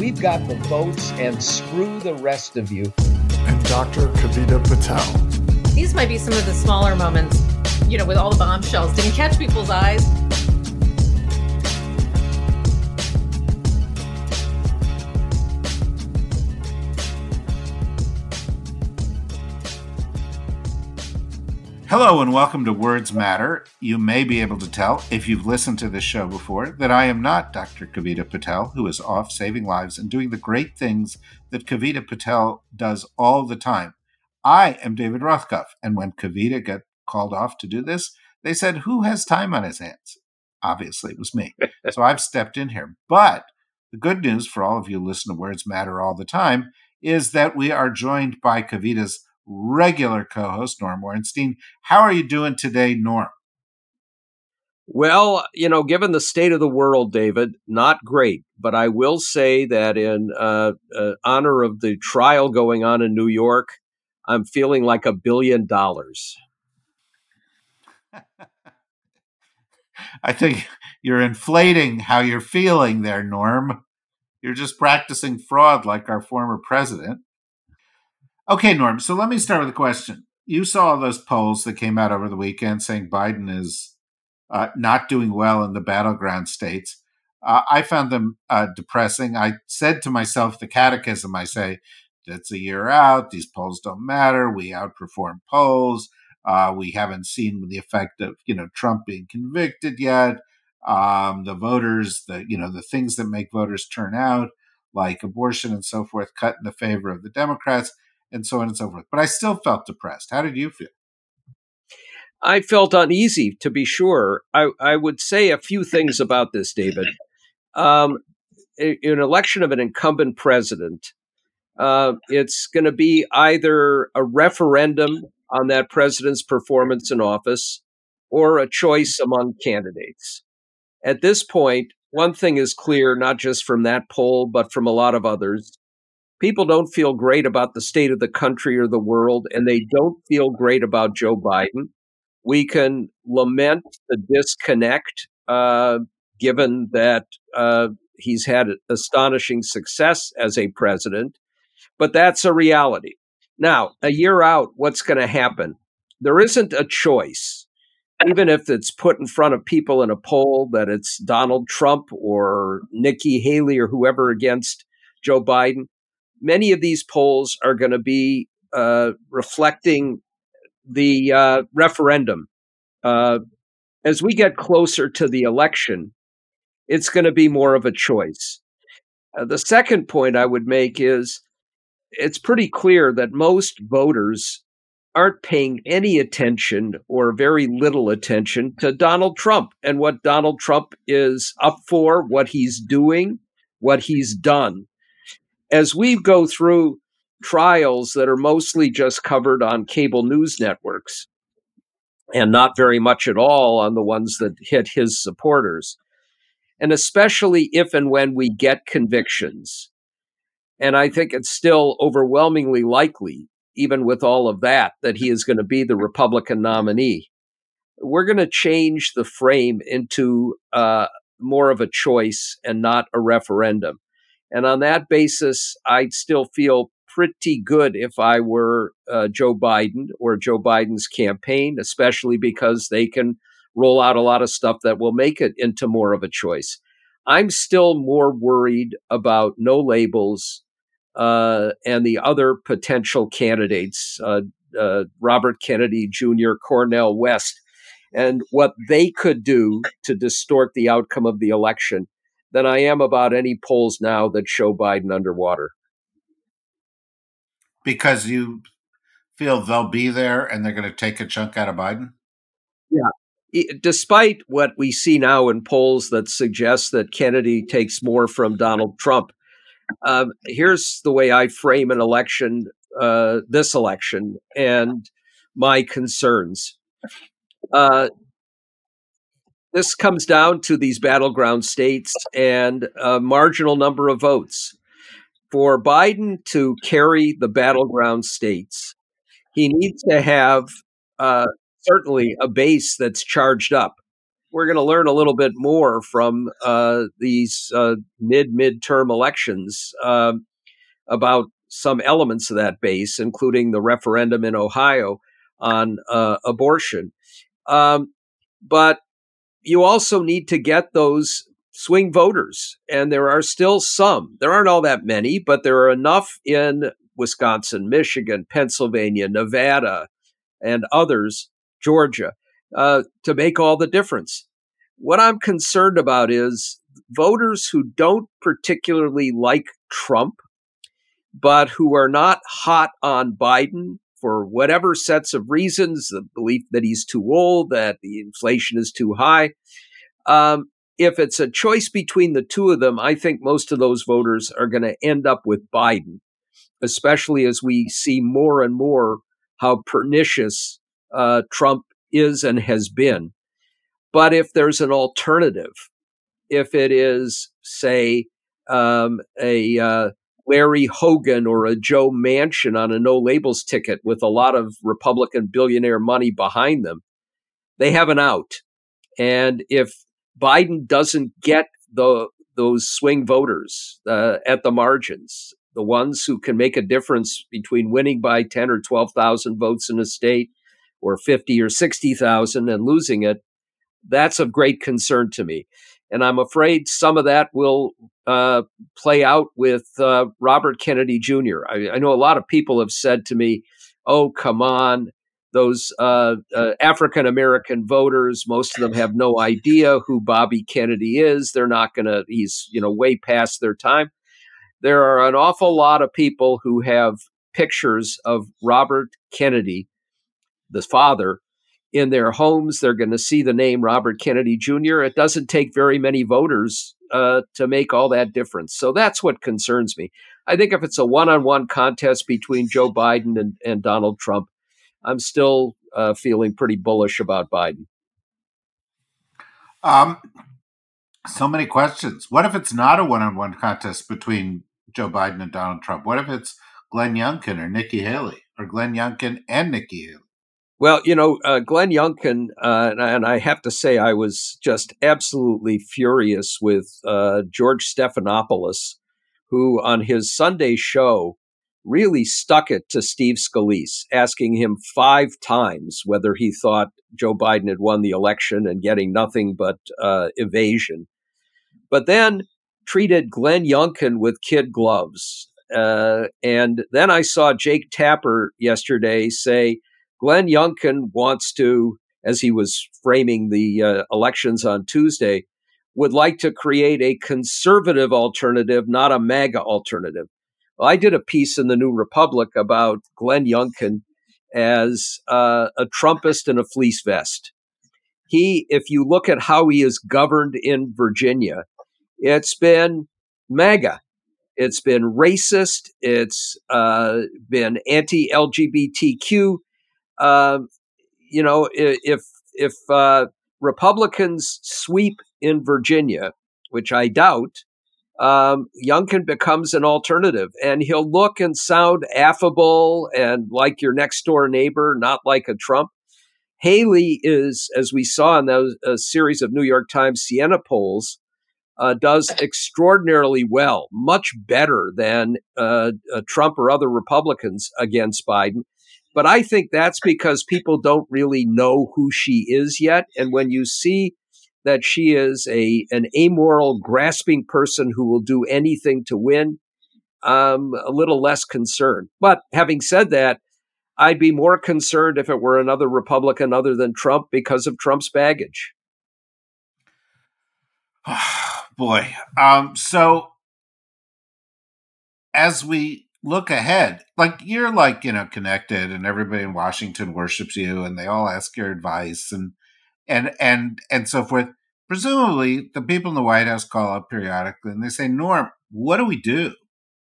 We've got the votes and screw the rest of you. And Dr. Kavita Patel. These might be some of the smaller moments, you know, with all the bombshells. Didn't catch people's eyes. Hello and welcome to Words Matter. You may be able to tell, if you've listened to this show before, that I am not Dr. Kavita Patel, who is off saving lives and doing the great things that Kavita Patel does all the time. I am David Rothkopf, and when Kavita got called off to do this, they said, Who has time on his hands? Obviously, it was me. so I've stepped in here. But the good news for all of you who listen to Words Matter all the time is that we are joined by Kavita's regular co host, Norm Ornstein. How are you doing today, Norm? Well, you know, given the state of the world, David, not great. But I will say that in uh, uh, honor of the trial going on in New York, I'm feeling like a billion dollars. I think you're inflating how you're feeling there, Norm. You're just practicing fraud like our former president. Okay, Norm. So let me start with a question. You saw those polls that came out over the weekend saying Biden is uh, not doing well in the battleground states. Uh, I found them uh, depressing. I said to myself, the catechism, I say, it's a year out. These polls don't matter. We outperform polls. Uh, we haven't seen the effect of you know Trump being convicted yet. Um, the voters, the you know the things that make voters turn out, like abortion and so forth, cut in the favor of the Democrats and so on and so forth. But I still felt depressed. How did you feel? I felt uneasy, to be sure. I, I would say a few things about this, David. Um, an election of an incumbent president, uh, it's going to be either a referendum on that president's performance in office or a choice among candidates. At this point, one thing is clear, not just from that poll, but from a lot of others people don't feel great about the state of the country or the world, and they don't feel great about Joe Biden. We can lament the disconnect, uh, given that uh, he's had astonishing success as a president, but that's a reality. Now, a year out, what's going to happen? There isn't a choice. Even if it's put in front of people in a poll that it's Donald Trump or Nikki Haley or whoever against Joe Biden, many of these polls are going to be uh, reflecting the uh, referendum. Uh, as we get closer to the election, it's going to be more of a choice. Uh, the second point I would make is it's pretty clear that most voters aren't paying any attention or very little attention to Donald Trump and what Donald Trump is up for, what he's doing, what he's done as we go through trials that are mostly just covered on cable news networks and not very much at all on the ones that hit his supporters, and especially if and when we get convictions. And I think it's still overwhelmingly likely, even with all of that, that he is going to be the Republican nominee. We're going to change the frame into uh, more of a choice and not a referendum. And on that basis, I'd still feel pretty good if I were uh, Joe Biden or Joe Biden's campaign, especially because they can roll out a lot of stuff that will make it into more of a choice. I'm still more worried about no labels uh, and the other potential candidates, uh, uh, Robert Kennedy Jr., Cornel West, and what they could do to distort the outcome of the election than I am about any polls now that show Biden underwater. Because you feel they'll be there and they're going to take a chunk out of Biden? Yeah. Despite what we see now in polls that suggest that Kennedy takes more from Donald Trump, um, here's the way I frame an election, uh, this election, and my concerns. Uh, this comes down to these battleground states and a marginal number of votes. For Biden to carry the battleground states, he needs to have uh, certainly a base that's charged up. We're going to learn a little bit more from uh, these uh, mid midterm elections um, about some elements of that base, including the referendum in Ohio on uh, abortion. Um, but you also need to get those swing voters, and there are still some. There aren't all that many, but there are enough in Wisconsin, Michigan, Pennsylvania, Nevada, and others, Georgia, uh, to make all the difference. What I'm concerned about is voters who don't particularly like Trump, but who are not hot on Biden for whatever sets of reasons the belief that he's too old, that the inflation is too high. Um, if it's a choice between the two of them, I think most of those voters are going to end up with Biden especially as we see more and more how pernicious uh, Trump is and has been. But if there's an alternative, if it is, say, um, a uh, Larry Hogan or a Joe Manchin on a no labels ticket with a lot of Republican billionaire money behind them, they have an out. And if Biden doesn't get the those swing voters uh, at the margins, the ones who can make a difference between winning by 10 or 12,000 votes in a state or 50 or 60,000 and losing it, that's of great concern to me. And I'm afraid some of that will uh, play out with uh, Robert Kennedy Jr. I, I, know a lot of people have said to me, oh, come on, those uh, uh African American voters, most of them have no idea who Bobby Kennedy is. They're not going to, he's, you know, way past their time there are an awful lot of people who have pictures of Robert Kennedy, the father, in their homes. They're going to see the name Robert Kennedy Jr. It doesn't take very many voters uh, to make all that difference. So that's what concerns me. I think if it's a one on one contest between Joe Biden and, and Donald Trump, I'm still uh, feeling pretty bullish about Biden. Um, so many questions. What if it's not a one on one contest between Joe Biden and Donald Trump? What if it's Glenn Youngkin or Nikki Haley or Glenn Youngkin and Nikki Haley? Well, you know, uh, Glenn Youngkin, uh, and I have to say, I was just absolutely furious with uh, George Stephanopoulos, who on his Sunday show really stuck it to Steve Scalise, asking him five times whether he thought Joe Biden had won the election and getting nothing but uh, evasion. But then treated Glenn Youngkin with kid gloves. Uh, and then I saw Jake Tapper yesterday say Glenn Youngkin wants to, as he was framing the uh, elections on Tuesday, would like to create a conservative alternative, not a MAGA alternative. Well, I did a piece in the New Republic about Glenn Youngkin as uh, a Trumpist in a fleece vest. He, if you look at how he is governed in Virginia, it's been MAGA. It's been racist. It's uh, been anti-LGBTQ. Uh, you know, if if uh, Republicans sweep in Virginia, which I doubt, um, Youngkin becomes an alternative, and he'll look and sound affable and like your next door neighbor, not like a Trump. Haley is, as we saw in those a series of New York Times Siena polls, uh, does extraordinarily well, much better than uh, uh, Trump or other Republicans against Biden. But I think that's because people don't really know who she is yet. And when you see that she is a an amoral, grasping person who will do anything to win, I'm a little less concerned. But having said that, I'd be more concerned if it were another Republican other than Trump because of Trump's baggage. Boy. Um, so as we look ahead, like you're like, you know, connected and everybody in Washington worships you and they all ask your advice and and and and so forth. Presumably the people in the White House call up periodically and they say, Norm, what do we do?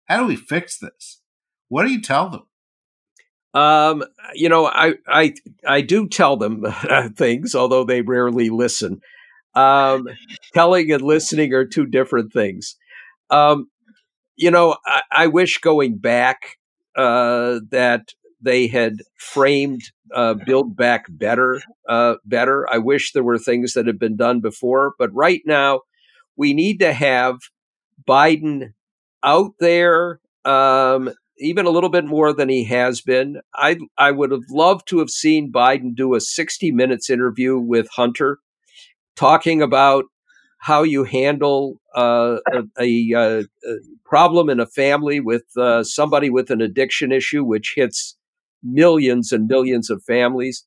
How do we fix this? What do you tell them? Um, you know, I I I do tell them things, although they rarely listen. Um, telling and listening are two different things. Um, you know, I, I, wish going back uh, that they had framed uh, Build Back Better uh, better. I wish there were things that had been done before, but right now we need to have Biden out there, um, even a little bit more than he has been. I I would have loved to have seen Biden do a 60 minutes interview with Hunter talking about how you handle uh, a, a, uh, a, problem in a family with uh, somebody with an addiction issue, which hits millions and millions of families.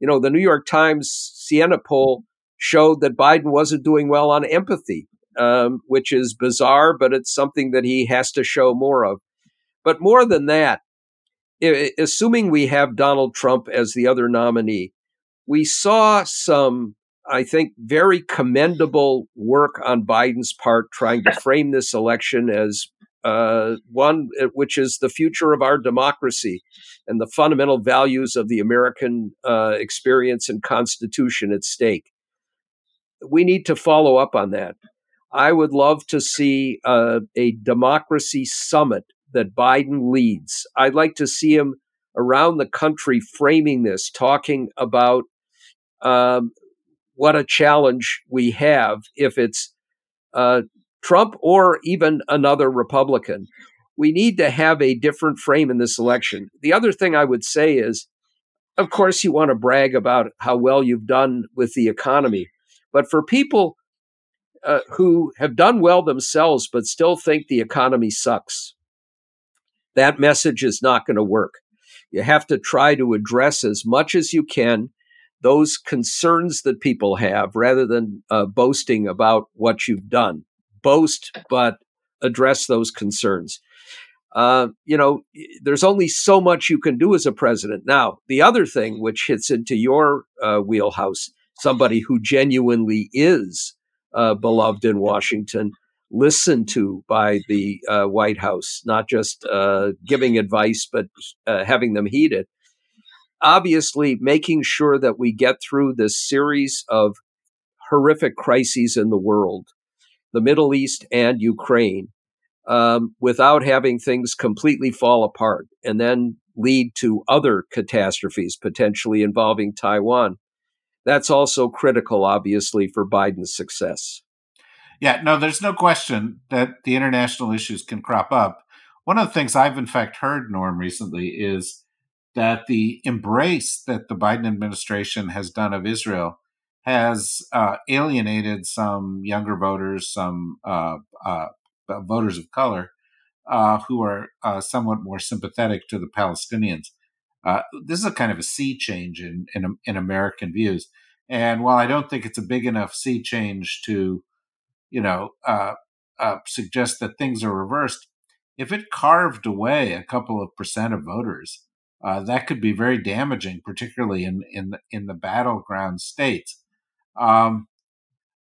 You know, the New York Times Siena poll showed that Biden wasn't doing well on empathy, um, which is bizarre, but it's something that he has to show more of. But more than that, assuming we have Donald Trump as the other nominee, we saw some I think, very commendable work on Biden's part trying to frame this election as uh, one uh, which is the future of our democracy and the fundamental values of the American uh, experience and Constitution at stake. We need to follow up on that. I would love to see uh, a democracy summit that Biden leads. I'd like to see him around the country framing this, talking about um, what a challenge we have if it's uh, Trump or even another Republican. We need to have a different frame in this election. The other thing I would say is, of course, you want to brag about how well you've done with the economy. But for people uh, who have done well themselves but still think the economy sucks, that message is not going to work. You have to try to address as much as you can those concerns that people have rather than uh, boasting about what you've done. Boast, but address those concerns. Uh, you know, there's only so much you can do as a president. Now, the other thing which hits into your uh, wheelhouse, somebody who genuinely is uh, beloved in Washington, listened to by the uh, White House, not just uh, giving advice, but uh, having them heed it obviously making sure that we get through this series of horrific crises in the world, the Middle East and Ukraine, um, without having things completely fall apart and then lead to other catastrophes, potentially involving Taiwan. That's also critical, obviously, for Biden's success. Yeah, no, there's no question that the international issues can crop up. One of the things I've, in fact, heard, Norm, recently is that the embrace that the Biden administration has done of Israel has uh, alienated some younger voters, some uh, uh, voters of color uh, who are uh, somewhat more sympathetic to the Palestinians. Uh, this is a kind of a sea change in, in, in American views, and while I don't think it's a big enough sea change to, you know, suggest that things are reversed, if it carved away a couple of percent of voters uh, that could be very damaging, particularly in in the, in the battleground states. Um,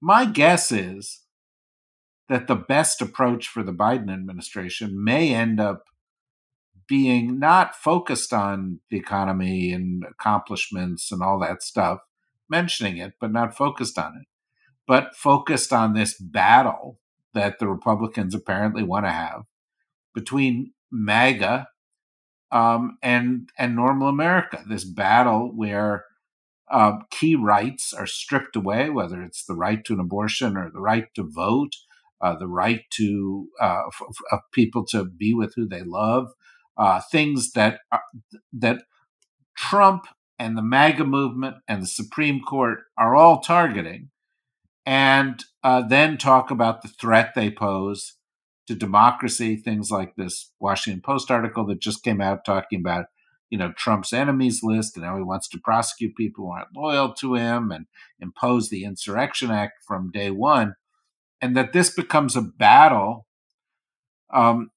my guess is that the best approach for the Biden administration may end up being not focused on the economy and accomplishments and all that stuff, mentioning it, but not focused on it, but focused on this battle that the Republicans apparently want to have between MAGA um, and and normal America. This battle where uh, key rights are stripped away, whether it's the right to an abortion or the right to vote, uh, the right to uh, f- f- people to be with who they love, uh, things that are, that Trump and the MAGA movement and the Supreme Court are all targeting, and uh, then talk about the threat they pose to democracy. Things like this Washington Post article that just came out talking about, you know, Trump's enemies list and how he wants to prosecute people who aren't loyal to him and impose the Insurrection Act from day one, and that this becomes a battle, um,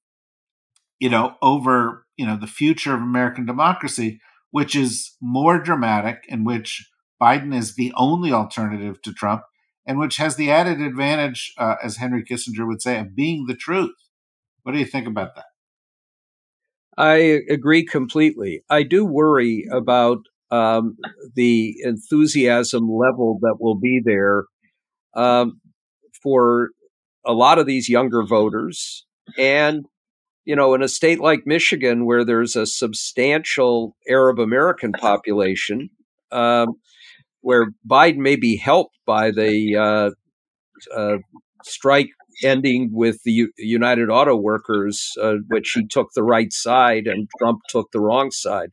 you know, over you know the future of American democracy, which is more dramatic, in which Biden is the only alternative to Trump, and which has the added advantage, uh, as Henry Kissinger would say, of being the truth. What do you think about that? I agree completely. I do worry about um, the enthusiasm level that will be there um, for a lot of these younger voters. And, you know, in a state like Michigan, where there's a substantial Arab American population, um, where Biden may be helped by the uh, uh, strike ending with the U- United Auto Workers, uh, which he took the right side and Trump took the wrong side.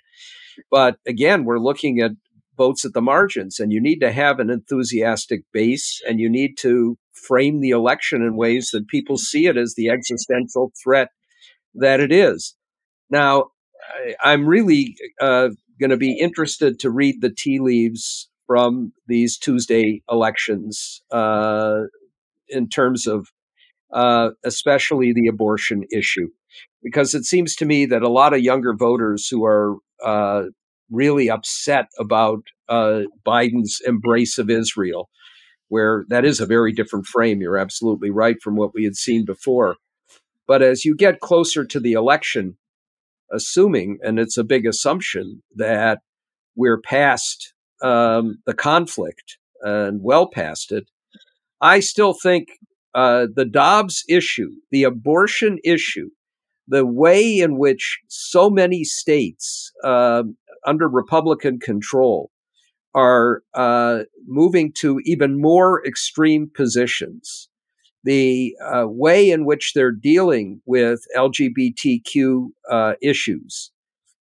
But again, we're looking at votes at the margins, and you need to have an enthusiastic base, and you need to frame the election in ways that people see it as the existential threat that it is. Now, I, am really uh, going to be interested to read the tea leaves from these Tuesday elections uh, in terms of uh, especially the abortion issue, because it seems to me that a lot of younger voters who are uh, really upset about uh, Biden's embrace of Israel, where that is a very different frame. You're absolutely right from what we had seen before. But as you get closer to the election, assuming, and it's a big assumption, that we're past um, the conflict and well past it, I still think uh, the Dobbs issue, the abortion issue, the way in which so many states uh, under Republican control are uh, moving to even more extreme positions, the uh, way in which they're dealing with LGBTQ uh, issues,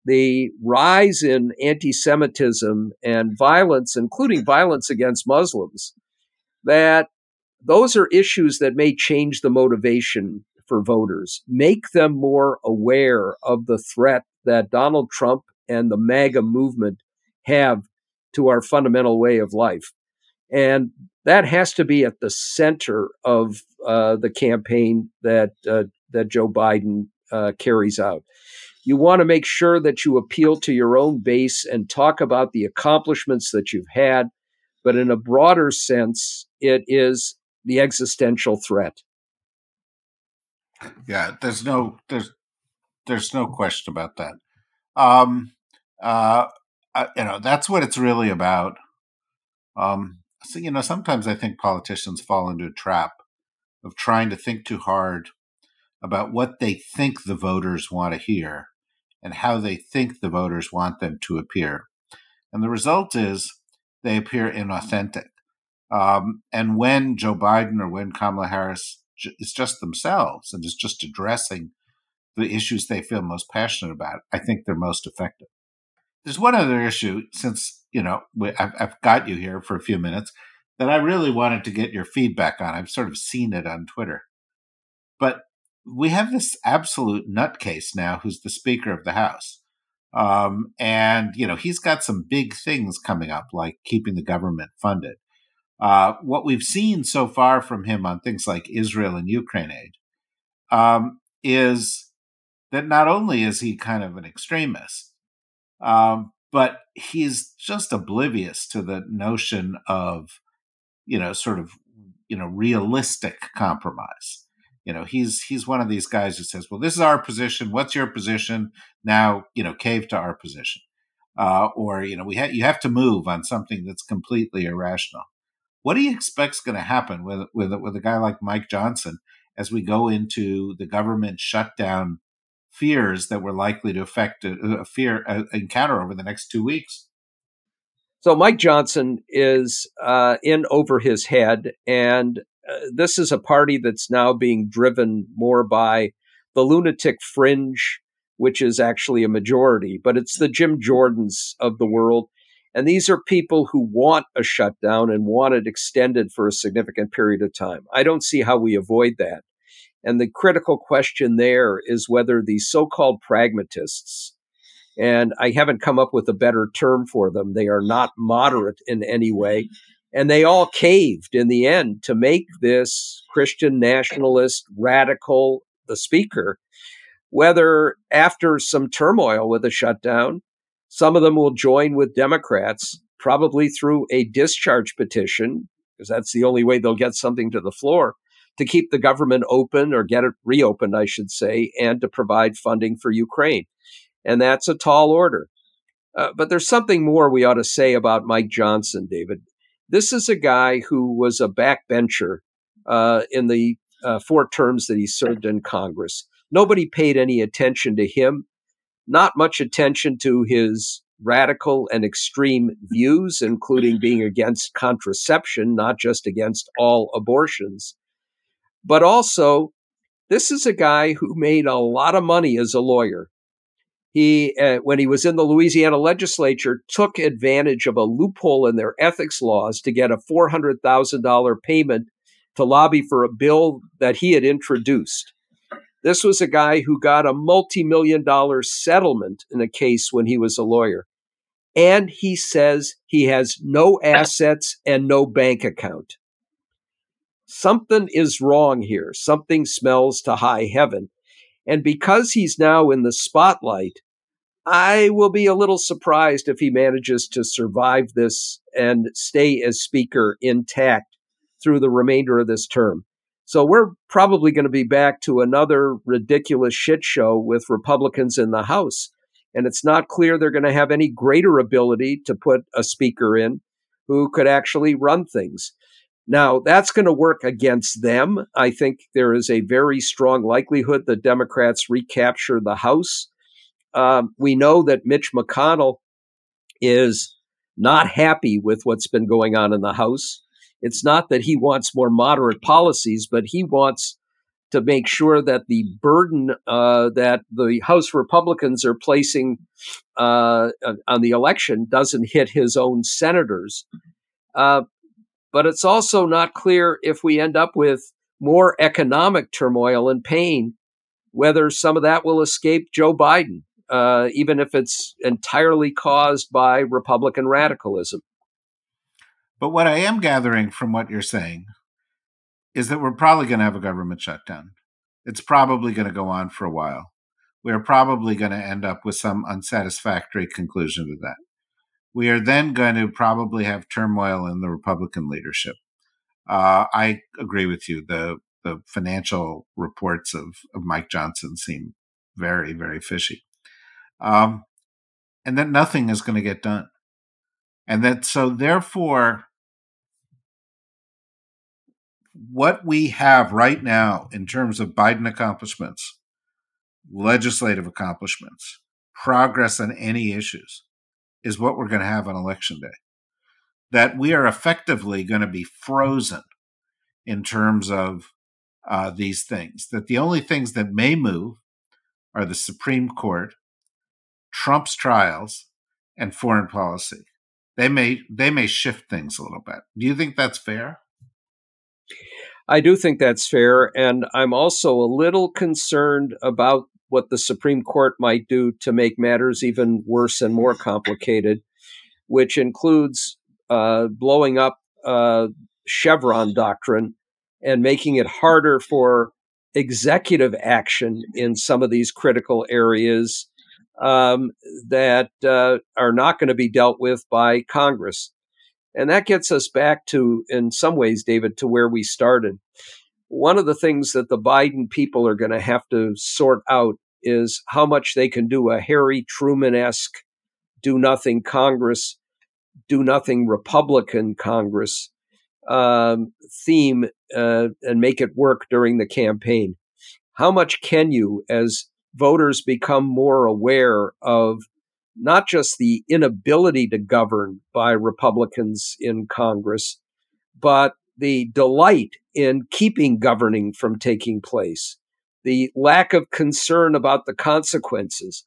the rise in anti Semitism and violence, including violence against Muslims, that those are issues that may change the motivation for voters, make them more aware of the threat that Donald Trump and the MAGA movement have to our fundamental way of life. And that has to be at the center of uh, the campaign that uh, that Joe Biden uh, carries out. You want to make sure that you appeal to your own base and talk about the accomplishments that you've had, but in a broader sense, it is the existential threat. Yeah, there's no there's there's no question about that. Um, uh, uh, you know, that's what it's really about. Um, so, you know, sometimes I think politicians fall into a trap of trying to think too hard about what they think the voters want to hear and how they think the voters want them to appear. And the result is they appear inauthentic. Um, and when Joe Biden or when Kamala Harris is just themselves and is just addressing the issues they feel most passionate about, I think they're most effective. There's one other issue, since you know I've, I've got you here for a few minutes, that I really wanted to get your feedback on. I've sort of seen it on Twitter, but we have this absolute nutcase now, who's the Speaker of the House, um, and you know he's got some big things coming up, like keeping the government funded. Uh, what we've seen so far from him on things like Israel and Ukraine aid um, is that not only is he kind of an extremist, um, but he's just oblivious to the notion of, you know, sort of, you know, realistic compromise. You know, he's he's one of these guys who says, "Well, this is our position. What's your position? Now, you know, cave to our position." Uh, or you know, we ha- you have to move on something that's completely irrational. What do you expect's going to happen with with with a guy like Mike Johnson as we go into the government shutdown fears that we're likely to affect a, a fear a, encounter over the next two weeks? So Mike Johnson is uh, in over his head, and uh, this is a party that's now being driven more by the lunatic fringe, which is actually a majority, but it's the Jim Jordans of the world and these are people who want a shutdown and want it extended for a significant period of time. I don't see how we avoid that. And the critical question there is whether the so called pragmatists, and I haven't come up with a better term for them, they are not moderate in any way. And they all caved in the end to make this Christian nationalist radical the speaker. Whether after some turmoil with a shutdown, some of them will join with Democrats, probably through a discharge petition, because that's the only way they'll get something to the floor to keep the government open or get it reopened, I should say, and to provide funding for Ukraine. And that's a tall order. Uh, but there's something more we ought to say about Mike Johnson, David. This is a guy who was a backbencher uh, in the uh, four terms that he served in Congress. Nobody paid any attention to him, not much attention to his radical and extreme views, including being against contraception, not just against all abortions. But also, this is a guy who made a lot of money as a lawyer. He, uh, when he was in the Louisiana legislature, took advantage of a loophole in their ethics laws to get a $400,000 payment to lobby for a bill that he had introduced. This was a guy who got a multi million dollar settlement in a case when he was a lawyer. And he says he has no assets and no bank account something is wrong here. Something smells to high heaven. And because he's now in the spotlight, I will be a little surprised if he manages to survive this and stay as speaker intact through the remainder of this term. So we're probably going to be back to another ridiculous shit show with Republicans in the House. And it's not clear they're going to have any greater ability to put a speaker in who could actually run things. Now, that's going to work against them. I think there is a very strong likelihood that Democrats recapture the House. Um, we know that Mitch McConnell is not happy with what's been going on in the House. It's not that he wants more moderate policies, but he wants to make sure that the burden uh, that the House Republicans are placing uh, on the election doesn't hit his own senators. Uh, but it's also not clear if we end up with more economic turmoil and pain, whether some of that will escape Joe Biden, uh, even if it's entirely caused by Republican radicalism. But what I am gathering from what you're saying is that we're probably going to have a government shutdown. It's probably going to go on for a while. We're probably going to end up with some unsatisfactory conclusion to that. We are then going to probably have turmoil in the Republican leadership. Uh, I agree with you. The the financial reports of, of Mike Johnson seem very, very fishy. Um, and that nothing is going to get done. And that so therefore, what we have right now in terms of Biden accomplishments, legislative accomplishments, progress on any issues, is what we're going to have on election day. That we are effectively going to be frozen in terms of uh, these things. That the only things that may move are the Supreme Court, Trump's trials, and foreign policy. They may they may shift things a little bit. Do you think that's fair? I do think that's fair, and I'm also a little concerned about what the Supreme Court might do to make matters even worse and more complicated, which includes uh, blowing up uh, Chevron doctrine and making it harder for executive action in some of these critical areas um, that uh, are not going to be dealt with by Congress. And that gets us back to, in some ways, David, to where we started. One of the things that the Biden people are going to have to sort out is how much they can do a Harry Truman esque do nothing Congress, do nothing Republican Congress um, theme uh, and make it work during the campaign. How much can you, as voters become more aware of not just the inability to govern by Republicans in Congress, but the delight in keeping governing from taking place? the lack of concern about the consequences.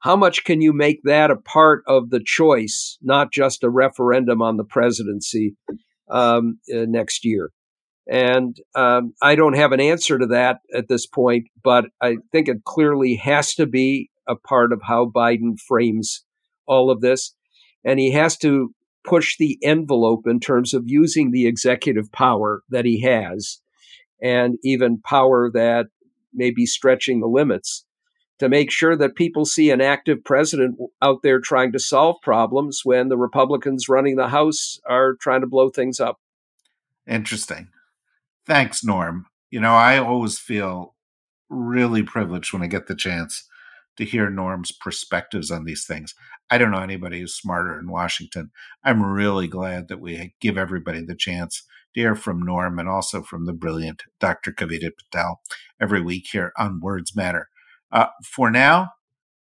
How much can you make that a part of the choice, not just a referendum on the presidency um, uh, next year? And um, I don't have an answer to that at this point, but I think it clearly has to be a part of how Biden frames all of this. And he has to push the envelope in terms of using the executive power that he has and even power that may be stretching the limits to make sure that people see an active president out there trying to solve problems when the Republicans running the House are trying to blow things up. Interesting. Thanks, Norm. You know, I always feel really privileged when I get the chance to hear Norm's perspectives on these things. I don't know anybody who's smarter in Washington. I'm really glad that we give everybody the chance to hear from Norm and also from the brilliant Dr. Kavita Patel every week here on Words Matter. Uh, for now,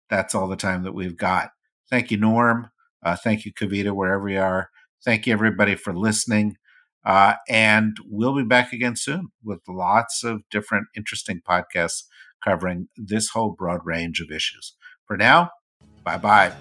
that's all the time that we've got. Thank you, Norm. Uh, thank you, Kavita, wherever you are. Thank you, everybody, for listening. Uh, and we'll be back again soon with lots of different interesting podcasts covering this whole broad range of issues. For now, bye bye.